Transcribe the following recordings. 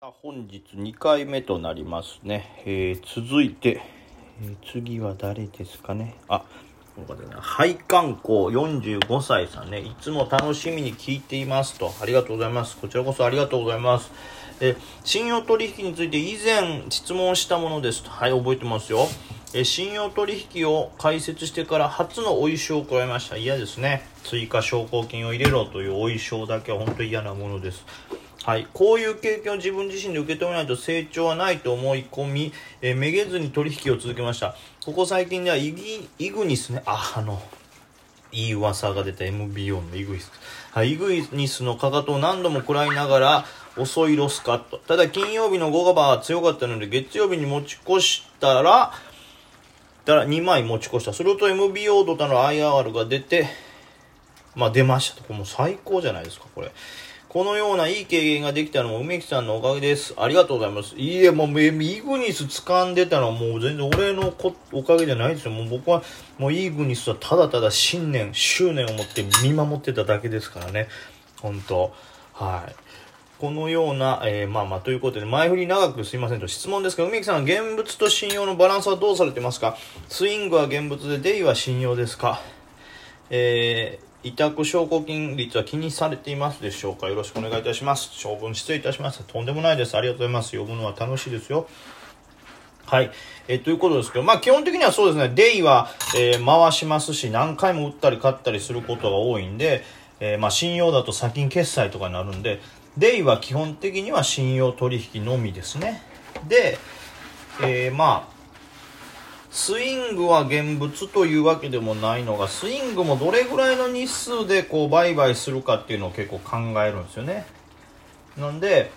本日2回目となりますね。えー続いて、えー次は誰ですかね？あ、この方ね。配管工45歳さんね。いつも楽しみに聞いていますと。ありがとうございます。こちらこそありがとうございます。え信用取引について以前質問したものですと。はい、覚えてますよ。え信用取引を開設してから初のお衣装を加えました。嫌ですね。追加証拠金を入れろというお衣装だけは本当に嫌なものです。はい、こういう経験を自分自身で受け止めないと成長はないと思い込み、えーめげずに取引を続けました。ここ最近ではイギイグニスね。ああのいい噂が出た。MBO のイグニス、はい、イグニスのかかとを何度も食らいながら遅いロスカット。ただ金曜日の5ガバは強かったので月曜日に持ち越したらだから2枚持ち越した。すると MBO ドタの IR が出てまあ出ました。と。これもう最高じゃないですか、これ。このようないい経験ができたのも梅木さんのおかげです。ありがとうございます。いいえ、もう、イグニス掴んでたのはもう全然俺のこおかげじゃないですよ。もう僕は、もうイグニスはただただ信念、執念を持って見守ってただけですからね。本当はい。このような、えーまあまあ、ということで、前振り長くすいませんと、質問ですが、梅木さん現物と信用のバランスはどうされてますか？スイングは現物で、デイは信用ですか？えー委託証拠金率は気にされていますでしょうか？よろしくお願いいたします。長文失礼いたしました。とんでもないです。ありがとうございます。読むのは楽しいですよ。はい。えということですけど、まあ基本的にはそうですね、デイは、えー回しますし、何回も売ったり買ったりすることが多いんで、えーまあ信用だと先に決済とかになるんで、デイは基本的には信用取引のみですね。で、えーまあ、スイングは現物というわけでもないのが、スイングもどれぐらいの日数でこう売買するかっていうのを結構考えるんですよね。なんで、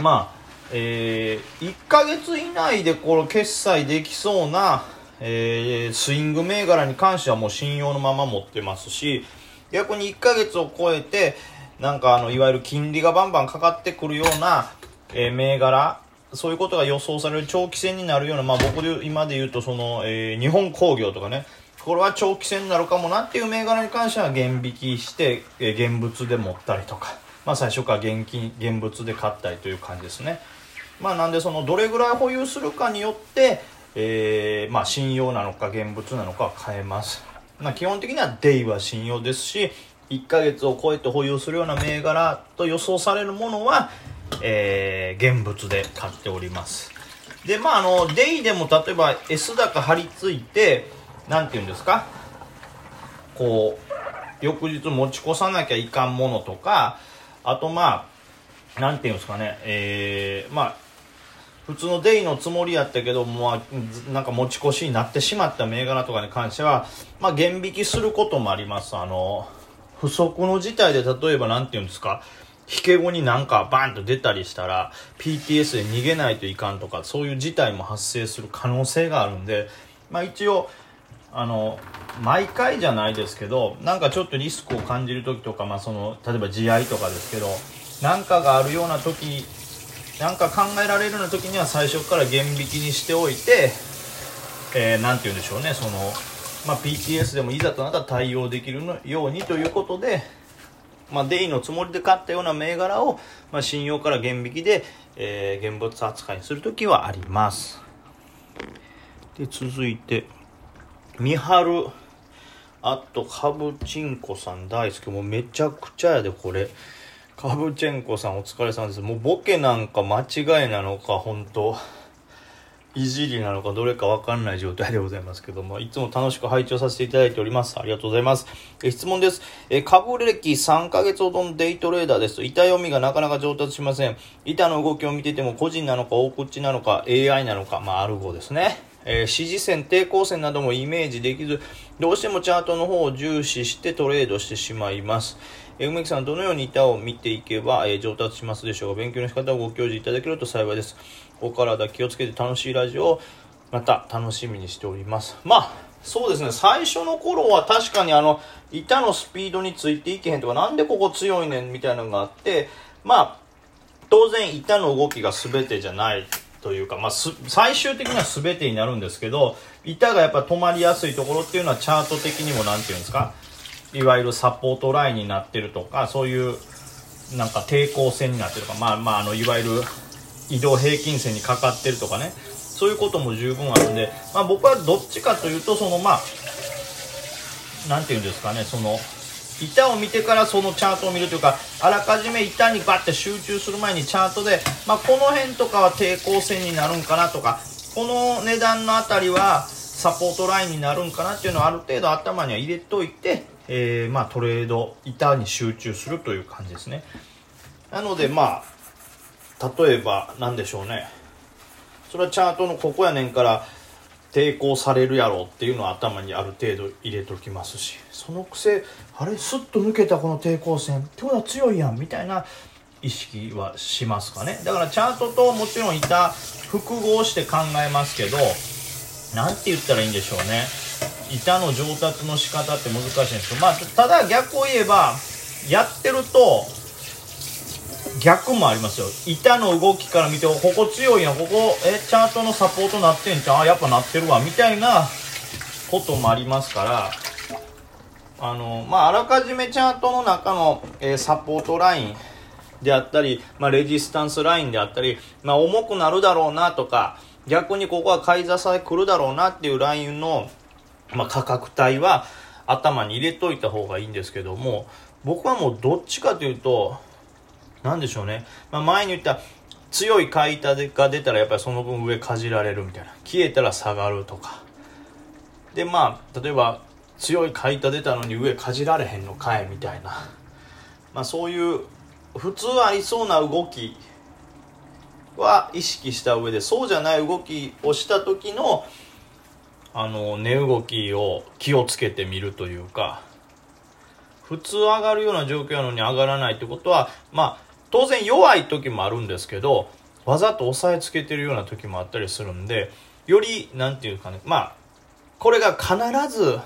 まあ、えー、1ヶ月以内でこの決済できそうな、えースイング銘柄に関してはもう信用のまま持ってますし、逆に1ヶ月を超えて、なんかあの、いわゆる金利がバンバンかかってくるような、えー銘柄、そういうことが予想される長期戦になるような、まあ僕で今で言うとその、えー日本工業とかね、これは長期戦になるかもなっていう銘柄に関しては減引きして、えー現物で持ったりとか、まあ最初から現金、現物で買ったりという感じですね。まあなんでそのどれぐらい保有するかによって、えーまあ信用なのか現物なのかは変えます。まあ基本的にはデイは信用ですし、1ヶ月を超えて保有するような銘柄と予想されるものは、えー現物で買っております。で、まああの、デイでも例えば S 高張り付いて、なんて言うんですか？こう、翌日持ち越さなきゃいかんものとか、あとまあ、なんていうんですかね、えー、まあ、普通のデイのつもりやったけど、も、なんか持ち越しになってしまった銘柄とかに関しては、まあ、減引きすることもあります。あの、不測の事態で例えばなんていうんですか、引け後になんかバーンと出たりしたら、PTS で逃げないといかんとか、そういう事態も発生する可能性があるんで、まあ一応、あの、毎回じゃないですけど、なんかちょっとリスクを感じる時とか、まあその、例えば試合とかですけど、なんかがあるような時、なんか考えられるような時には最初から減引きにしておいて、えー、て言うんでしょうね、その、まあ PTS でもいざとなったら対応できるようにということで、まあ、デイのつもりで買ったような銘柄を、まあ、信用から減引きで、えー現物扱いにするときはあります。で、続いて、三春、あと、カブチンコさん大好き。もうめちゃくちゃやで、これ。カブチェンコさんお疲れ様です。もうボケなんか間違いなのか、本当いじりなのかどれかわかんない状態でございますけども、いつも楽しく拝聴させていただいております。ありがとうございます。え質問です。え株歴3ヶ月ほどのデイトレーダーですと、板読みがなかなか上達しません。板の動きを見てても個人なのか大口なのか AI なのか、まあアルゴですね。えー支持線、抵抗線などもイメージできず、どうしてもチャートの方を重視してトレードしてしまいます。えー梅木さん、どのように板を見ていけば、え上達しますでしょうか？勉強の仕方をご教示いただけると幸いです。お体気をつけて楽しいラジオをまた楽しみにしております。まあ、そうですね、最初の頃は確かにあの、板のスピードについていけへんとか、なんでここ強いねんみたいなのがあって、まあ、当然板の動きが全てじゃないというか、まあ、最終的には全てになるんですけど板がやっぱ止まりやすいところっていうのはチャート的にも何て言うんですか？いわゆるサポートラインになってるとかそういうなんか抵抗線になってるとかまあまああのいわゆる移動平均線にかかってるとかね。そういうことも十分あるんで、まあ、僕はどっちかというとそのまあ何て言うんですかねその板を見てからそのチャートを見るというかあらかじめ板にバッて集中する前にチャートで、まあ、この辺とかは抵抗線になるんかなとかこの値段の辺りはサポートラインになるんかなっていうのをある程度頭には入れといて、えー、まあ、トレード板に集中するという感じですね。なのでまあ例えば何でしょうね。それはチャートのここやねんから抵抗されるやろうっていうのは頭にある程度入れときますし。そのくせあれスッと抜けたこの抵抗線ってことは強いやんみたいな意識はしますかね。だからチャートともちろん板複合して考えますけど何て言ったらいいんでしょうね。板の上達の仕方って難しいんですけどまあただ逆を言えばやってると逆もありますよ。板の動きから見てここ強いやんここえチャートのサポートなってんじゃんあやっぱなってるわみたいなこともありますからあのまああらかじめチャートの中の、えー、サポートラインであったり、まあ、レジスタンスラインであったり、まあ、重くなるだろうなとか逆にここは買い支え来るだろうなっていうラインの、まあ、価格帯は頭に入れといた方がいいんですけども僕はもうどっちかというと何でしょうね、まあ、前に言った強い買い手が出たらやっぱりその分上かじられるみたいな。消えたら下がるとか。でまあ例えば強い買い手出たのに上かじられへんのかいみたいな。まあそういう普通ありそうな動きは意識した上でそうじゃない動きをした時のあの値動きを気をつけてみるというか普通上がるような状況なのに上がらないってことはまあ当然弱い時もあるんですけどわざと押さえつけてるような時もあったりするんでより何て言うかねまあこれが必ず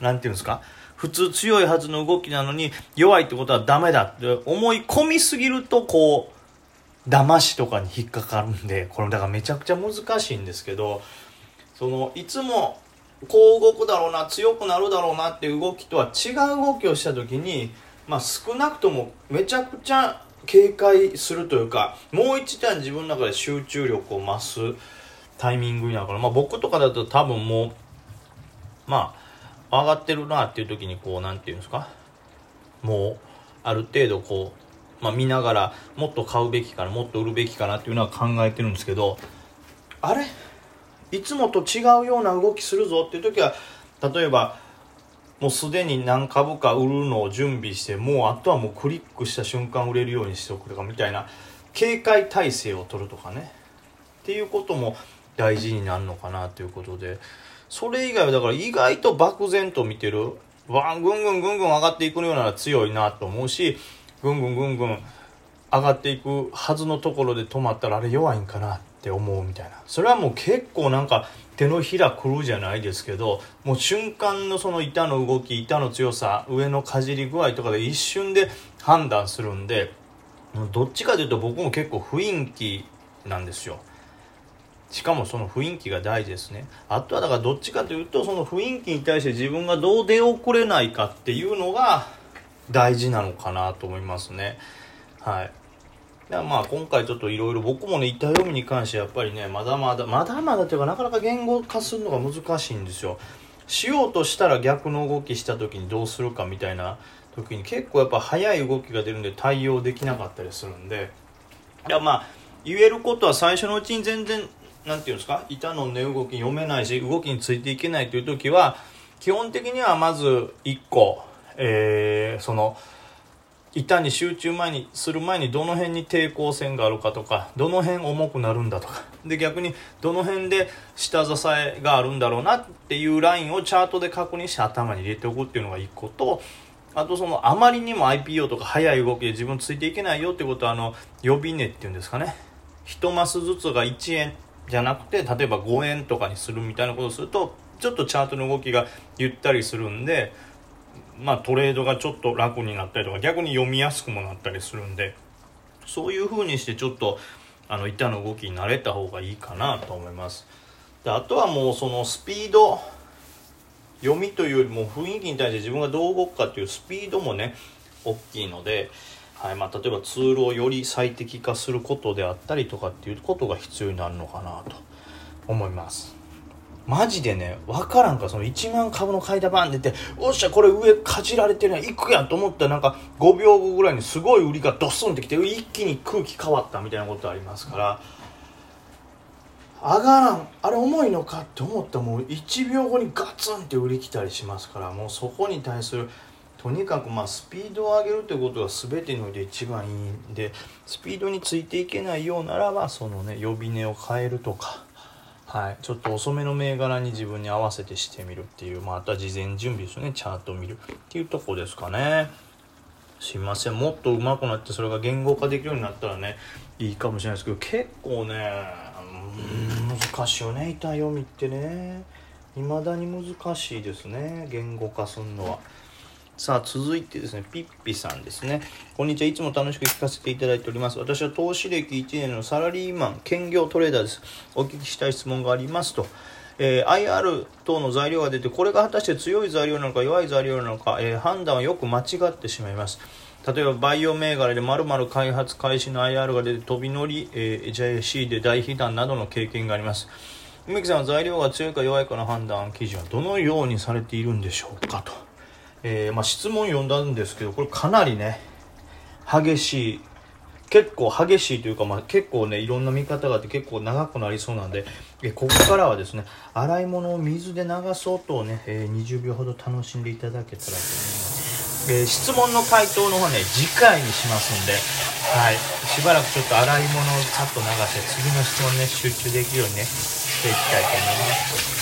何て言うんですか普通強いはずの動きなのに弱いってことはダメだって思い込みすぎるとこう騙しとかに引っかかるんでこれだからめちゃくちゃ難しいんですけどそのいつもこう動くだろうな強くなるだろうなっていう動きとは違う動きをした時にまあ少なくともめちゃくちゃ警戒するというかもう一段自分の中で集中力を増すタイミングになるから、まあ、僕とかだと多分もうまあ上がってるなっていう時にこう何て言うんですかもうある程度こう、まあ、見ながらもっと買うべきかなもっと売るべきかなっていうのは考えてるんですけどあれ？いつもと違うような動きするぞっていう時は例えばもうすでに何株か売るのを準備してもうあとはもうクリックした瞬間売れるようにしておくとかみたいな警戒態勢を取るとかね。っていうことも大事になるのかなということで。それ以外はだから意外と漠然と見てる。わんぐんぐんぐんぐん上がっていくようなら強いなと思うしぐんぐんぐんぐん上がっていくはずのところで止まったらあれ弱いんかなって思うみたいな。それはもう結構なんか手のひらくるじゃないですけどもう瞬間のその板の動き板の強さ上のかじり具合とかで一瞬で判断するんでどっちかというと僕も結構雰囲気なんですよ。しかもその雰囲気が大事ですね。あとはだからどっちかというとその雰囲気に対して自分がどう出遅れないかっていうのが大事なのかなと思いますね。はい。まあ今回ちょっといろいろ僕もね板読みに関してやっぱりねまだまだまだまだというかなかなか言語化するのが難しいんですよ。しようとしたら逆の動きした時にどうするかみたいな時に結構やっぱ速い動きが出るんで対応できなかったりするんで。いやまあ言えることは最初のうちに全然何て言うんですか板の値動き読めないし動きについていけないという時は基本的にはまず1個、えー、その板に集中前にする前にどの辺に抵抗線があるかとかどの辺重くなるんだとか。で逆にどの辺で下支えがあるんだろうなっていうラインをチャートで確認して頭に入れておくっていうのが1個とあとそのあまりにも IPO とか速い動きで自分ついていけないよってことはあの予備値っていうんですかね。1マスずつが1円じゃなくて例えば5円とかにするみたいなことをするとちょっとチャートの動きがゆったりするんでまあ、トレードがちょっと楽になったりとか逆に読みやすくもなったりするんでそういう風にしてちょっとあの板の動きに慣れた方がいいかなと思います。であとはもうそのスピード読みというよりも雰囲気に対して自分がどう動くかっていうスピードもね大きいのではいまあ、例えばツールをより最適化することであったりとかっていうことが必要になるのかなと思います。マジでね分からんか。その1万株の買いだバン出ておっしゃこれ上かじられてるやん。いくやんと思った。らなんか5秒後ぐらいにすごい売りがドスンってきて一気に空気変わったみたいなことありますから。上がらん。あれ重いのかって思ったらもう1秒後にガツンって売り来たりしますから。もうそこに対するとにかくまあスピードを上げるということが全てにおいて一番いいんでスピードについていけないようならばそのね呼び値を変えるとか、はい、ちょっと遅めの銘柄に自分に合わせてしてみるっていうまた事前準備ですね。チャートを見るっていうとこですかね。すいません。もっと上手くなってそれが言語化できるようになったらねいいかもしれないですけど結構ね難しいよね。板読みってね。未だに難しいですね。言語化するのは。さあ続いてですねピッピさんですね。こんにちは。いつも楽しく聞かせていただいております。私は投資歴1年のサラリーマン兼業トレーダーです。お聞きしたい質問がありますと。えー、IR 等の材料が出てこれが果たして強い材料なのか弱い材料なのか、えー、判断はよく間違ってしまいます。例えばバイオ銘柄で〇〇開発開始の IR が出て飛び乗り、えー、JC で大被弾などの経験があります。梅木さんは材料が強いか弱いかの判断基準はどのようにされているんでしょうかと、えー、まあ、質問読んだんですけどこれかなりね激しい結構激しいというか、まあ、結構ねいろんな見方があって結構長くなりそうなんでえここからはですね洗い物を水で流す音をね、えー、20秒ほど楽しんでいただけたらと思います、えー、質問の回答の方ね次回にしますんで、はい、しばらくちょっと洗い物をさっと流して次の質問ね集中できるようにねしていきたいと思います。